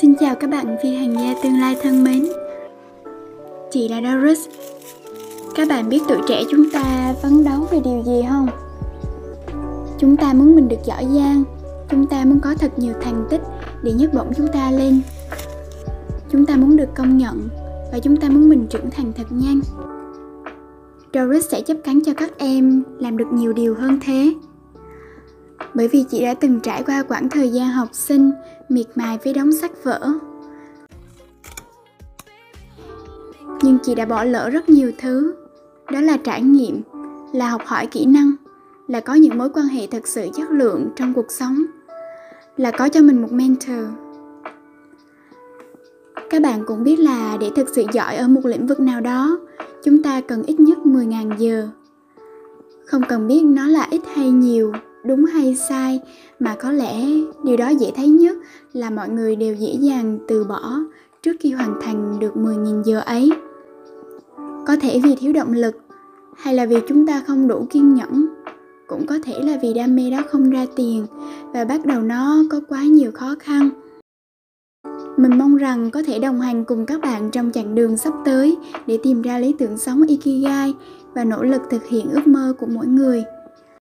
xin chào các bạn phi hành gia tương lai thân mến. Chị là Doris. Các bạn biết tuổi trẻ chúng ta phấn đấu về điều gì không? Chúng ta muốn mình được giỏi giang, Chúng ta muốn có thật nhiều thành tích để nhấc bổng chúng ta lên. Chúng ta muốn được công nhận Và chúng ta muốn mình trưởng thành thật nhanh. Doris sẽ chấp cánh cho các em làm được nhiều điều hơn thế bởi vì chị đã từng trải qua quãng thời gian học sinh, miệt mài với đống sách vở. Nhưng chị đã bỏ lỡ rất nhiều thứ. Đó là trải nghiệm, là học hỏi kỹ năng, là có những mối quan hệ thật sự chất lượng trong cuộc sống, là có cho mình một mentor. Các bạn cũng biết là để thực sự giỏi ở một lĩnh vực nào đó, chúng ta cần ít nhất 10.000 giờ. Không cần biết nó là ít hay nhiều đúng hay sai, mà có lẽ điều đó dễ thấy nhất là mọi người đều dễ dàng từ bỏ trước khi hoàn thành được 10.000 giờ ấy. Có thể vì thiếu động lực, hay là vì chúng ta không đủ kiên nhẫn, cũng có thể là vì đam mê đó không ra tiền và bắt đầu nó có quá nhiều khó khăn mình mong rằng có thể đồng hành cùng các bạn trong chặng đường sắp tới để tìm ra lý tưởng sống ikigai và nỗ lực thực hiện ước mơ của mỗi người